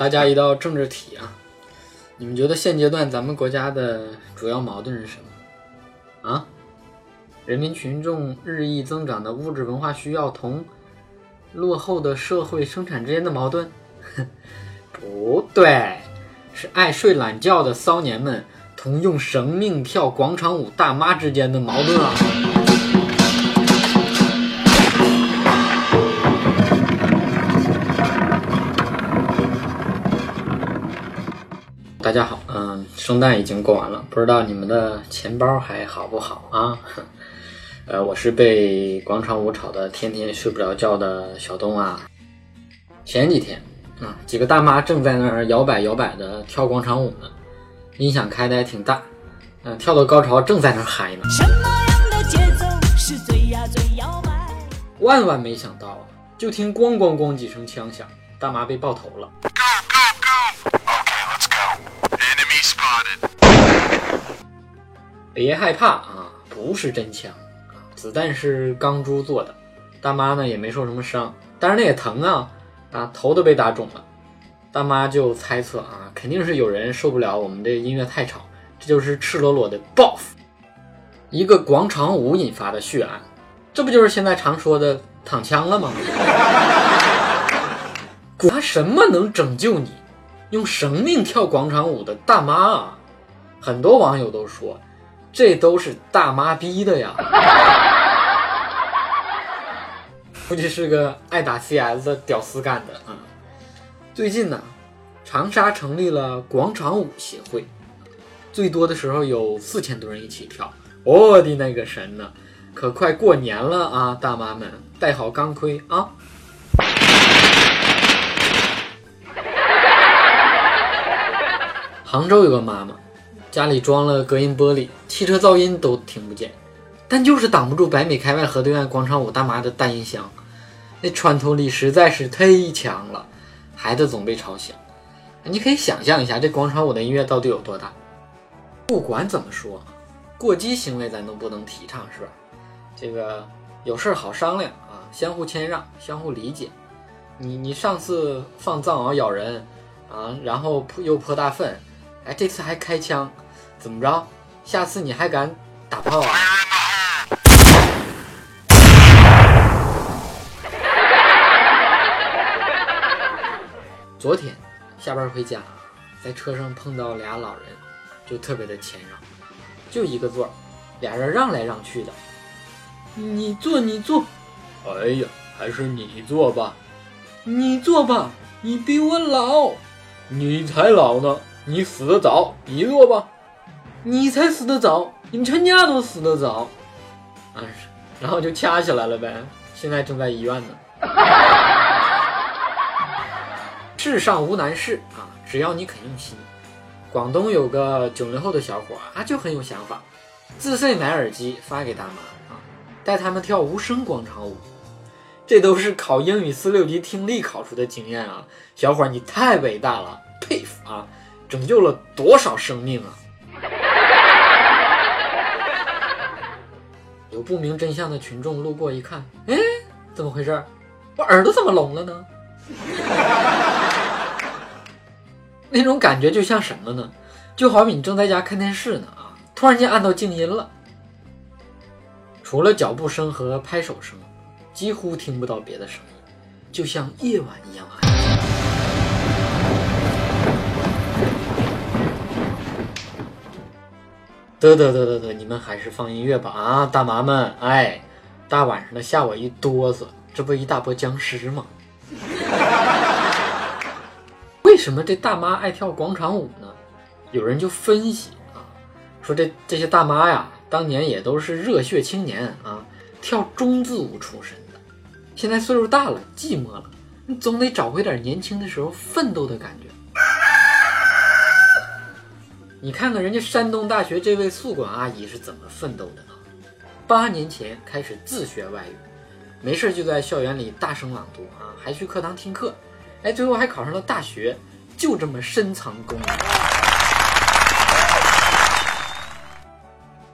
大家一道政治题啊，你们觉得现阶段咱们国家的主要矛盾是什么？啊？人民群众日益增长的物质文化需要同落后的社会生产之间的矛盾？不对，是爱睡懒觉的骚年们同用生命跳广场舞大妈之间的矛盾啊！大家好，嗯，圣诞已经过完了，不知道你们的钱包还好不好啊？呃，我是被广场舞吵得天天睡不着觉的小东啊。前几天啊，几个大妈正在那儿摇摆摇摆的跳广场舞呢，音响开的还挺大，嗯，跳到高潮正在那儿嗨呢。什么样的节奏是最呀最摇摆？万万没想到啊，就听咣咣咣几声枪响，大妈被爆头了。别害怕啊，不是真枪，子弹是钢珠做的。大妈呢也没受什么伤，但是那也疼啊，啊头都被打肿了。大妈就猜测啊，肯定是有人受不了我们这音乐太吵，这就是赤裸裸的报复。一个广场舞引发的血案，这不就是现在常说的躺枪了吗？拿什么能拯救你？用生命跳广场舞的大妈啊！很多网友都说。这都是大妈逼的呀，估计是个爱打 CS 的屌丝干的啊。最近呢，长沙成立了广场舞协会，最多的时候有四千多人一起跳。我的那个神呢，可快过年了啊，大妈们戴好钢盔啊！杭州有个妈妈。家里装了隔音玻璃，汽车噪音都听不见，但就是挡不住百米开外河对岸广场舞大妈的大音箱，那穿透力实在是忒强了，孩子总被吵醒。你可以想象一下，这广场舞的音乐到底有多大？不管怎么说，过激行为咱都不能提倡，是吧？这个有事好商量啊，相互谦让，相互理解。你你上次放藏獒咬人啊，然后泼又泼大粪。哎，这次还开枪，怎么着？下次你还敢打炮啊？昨天下班回家，在车上碰到俩老人，就特别的谦让，就一个座，俩人让来让去的。你坐，你坐。哎呀，还是你坐吧。你坐吧，你比我老。你才老呢。你死得早，你坐吧。你才死得早，你们全家都死得早。啊，然后就掐起来了呗。现在正在医院呢。世上无难事啊，只要你肯用心。广东有个九零后的小伙啊，就很有想法，自费买耳机发给大妈啊，带他们跳无声广场舞。这都是考英语四六级听力考出的经验啊，小伙你太伟大了，佩服啊！拯救了多少生命啊！有不明真相的群众路过一看，哎，怎么回事？我耳朵怎么聋了呢？那种感觉就像什么呢？就好比你正在家看电视呢啊，突然间按到静音了，除了脚步声和拍手声，几乎听不到别的声音，就像夜晚一样安静。得得得得得，你们还是放音乐吧啊，大妈们！哎，大晚上的吓我一哆嗦，这不一大波僵尸吗？为什么这大妈爱跳广场舞呢？有人就分析啊，说这这些大妈呀，当年也都是热血青年啊，跳中字舞出身的，现在岁数大了，寂寞了，你总得找回点年轻的时候奋斗的感觉。你看看人家山东大学这位宿管阿姨是怎么奋斗的呢？八年前开始自学外语，没事就在校园里大声朗读啊，还去课堂听课，哎，最后还考上了大学，就这么深藏功名。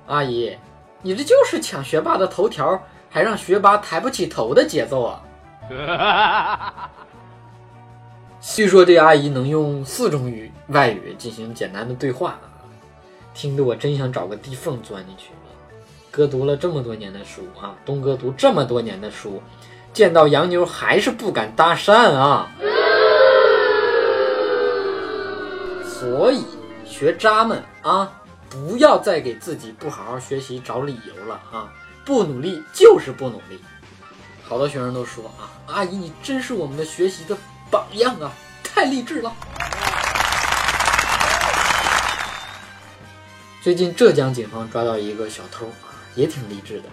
阿姨，你这就是抢学霸的头条，还让学霸抬不起头的节奏啊！据说这阿姨能用四种语外语进行简单的对话，听得我真想找个地缝钻进去。哥读了这么多年的书啊，东哥读这么多年的书，见到洋妞还是不敢搭讪啊。所以学渣们啊，不要再给自己不好好学习找理由了啊！不努力就是不努力。好多学生都说啊，阿姨你真是我们的学习的榜样啊，太励志了。最近浙江警方抓到一个小偷啊，也挺励志的。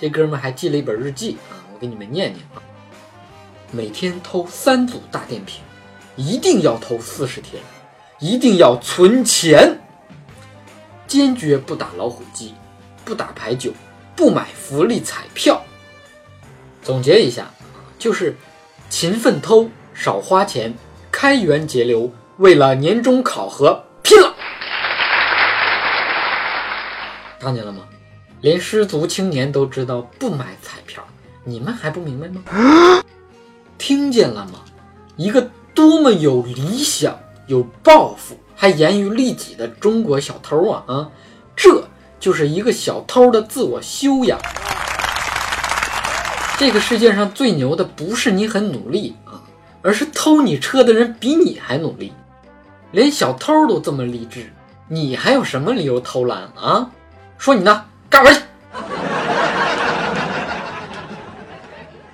这哥们还记了一本日记啊，我给你们念念啊。每天偷三组大电瓶，一定要偷四十天，一定要存钱，坚决不打老虎机，不打牌九，不买福利彩票。总结一下啊，就是勤奋偷，少花钱，开源节流，为了年终考核拼了！看见了吗？连失足青年都知道不买彩票，你们还不明白吗？听见了吗？一个多么有理想、有抱负、还严于律己的中国小偷啊！啊，这就是一个小偷的自我修养。这个世界上最牛的不是你很努力啊，而是偷你车的人比你还努力。连小偷都这么励志，你还有什么理由偷懒啊？说你呢，干活去！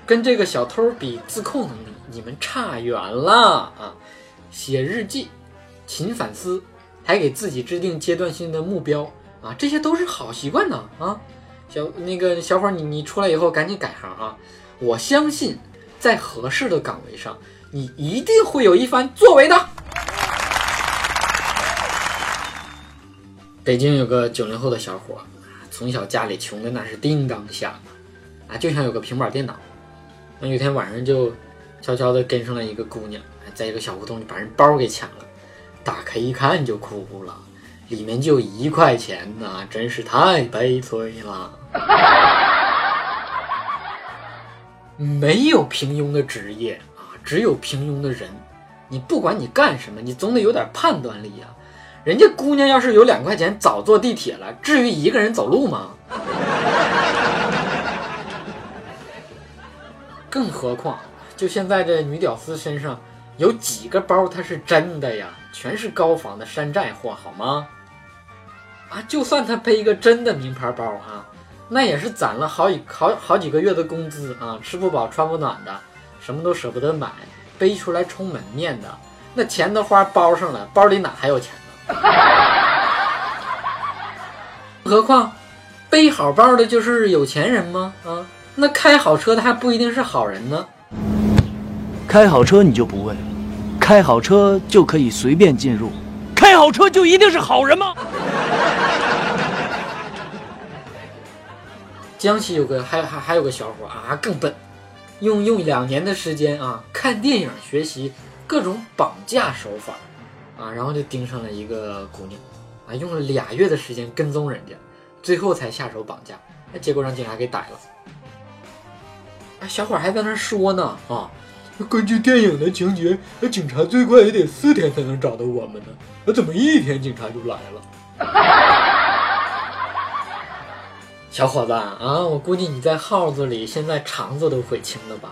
跟这个小偷比，自控能力你们差远了啊！写日记，勤反思，还给自己制定阶段性的目标啊，这些都是好习惯呢啊！小那个小伙，你你出来以后赶紧改行啊！我相信，在合适的岗位上，你一定会有一番作为的。北京有个九零后的小伙，从小家里穷的那是叮当响啊，就想有个平板电脑。那有天晚上就悄悄的跟上了一个姑娘，在一个小胡同里把人包给抢了，打开一看就哭了。里面就一块钱呐，真是太悲催了。没有平庸的职业，只有平庸的人。你不管你干什么，你总得有点判断力啊。人家姑娘要是有两块钱，早坐地铁了，至于一个人走路吗？更何况，就现在这女屌丝身上有几个包，它是真的呀？全是高仿的山寨货，好吗？啊，就算她背一个真的名牌包啊，那也是攒了好几好好几个月的工资啊，吃不饱穿不暖的，什么都舍不得买，背出来充门面的，那钱都花包上了，包里哪还有钱呢？何况背好包的就是有钱人吗？啊，那开好车的还不一定是好人呢。开好车你就不问，开好车就可以随便进入，开好车就一定是好人吗？江西有个还还还有个小伙啊，更笨，用用两年的时间啊，看电影学习各种绑架手法啊，然后就盯上了一个姑娘啊，用了俩月的时间跟踪人家，最后才下手绑架，结果让警察给逮了。啊，小伙还在那说呢啊，根据电影的情节，那警察最快也得四天才能找到我们呢，那怎么一天警察就来了？小伙子啊，我估计你在号子里现在肠子都悔青了吧？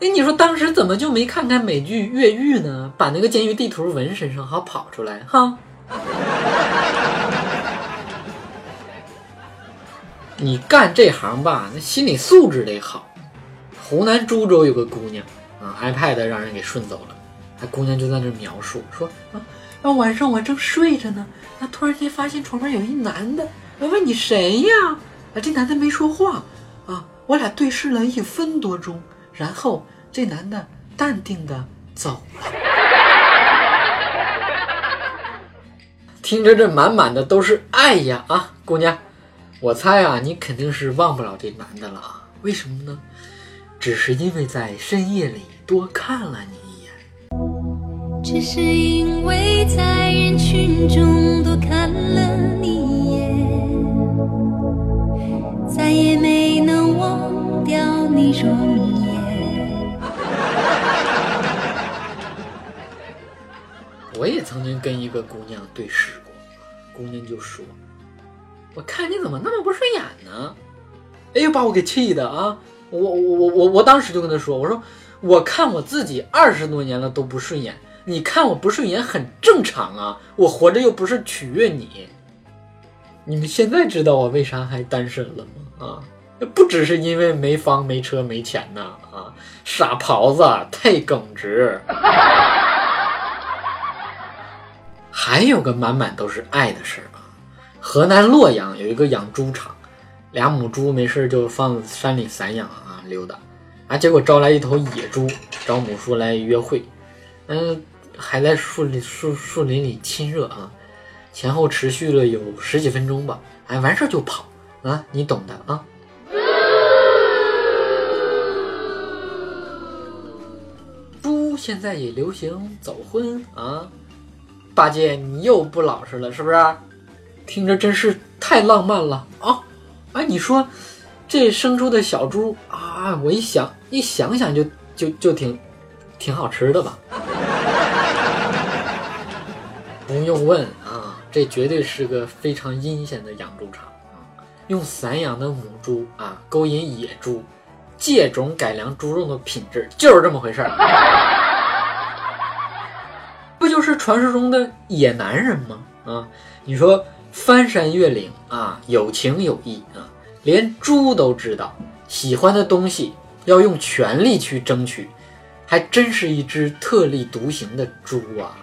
哎，你说当时怎么就没看看美剧《越狱》呢？把那个监狱地图纹身上，好跑出来哈！你干这行吧，那心理素质得好。湖南株洲有个姑娘啊，iPad 让人给顺走了，那姑娘就在那描述说啊，那晚上我正睡着呢，那突然间发现床边有一男的，我问你谁呀？这男的没说话，啊，我俩对视了一分多钟，然后这男的淡定的走了。听着，这满满的都是爱呀！啊，姑娘，我猜啊，你肯定是忘不了这男的了。为什么呢？只是因为在深夜里多看了你一眼。只是因为在人群中多看了你。你容颜。也曾经跟一个姑娘对视过，姑娘就说：“我看你怎么那么不顺眼呢？”哎呦，把我给气的啊！我我我我我当时就跟她说：“我说我看我自己二十多年了都不顺眼，你看我不顺眼很正常啊，我活着又不是取悦你。你们现在知道我为啥还单身了吗？啊，不只是因为没房没车没钱呐，啊，傻狍子太耿直。”还有个满满都是爱的事儿啊！河南洛阳有一个养猪场，俩母猪没事就放山里散养啊溜达，啊，结果招来一头野猪找母猪来约会，嗯，还在树林树树林里亲热啊，前后持续了有十几分钟吧，哎，完事儿就跑啊，你懂的啊。现在也流行走婚啊。八戒，你又不老实了，是不是？听着真是太浪漫了啊！哎，你说这生出的小猪啊，我一想一想想就就就挺挺好吃的吧？不用问啊，这绝对是个非常阴险的养猪场啊！用散养的母猪啊勾引野猪，借种改良猪肉的品质，就是这么回事儿。不就是传说中的野男人吗？啊，你说翻山越岭啊，有情有义啊，连猪都知道喜欢的东西要用全力去争取，还真是一只特立独行的猪啊！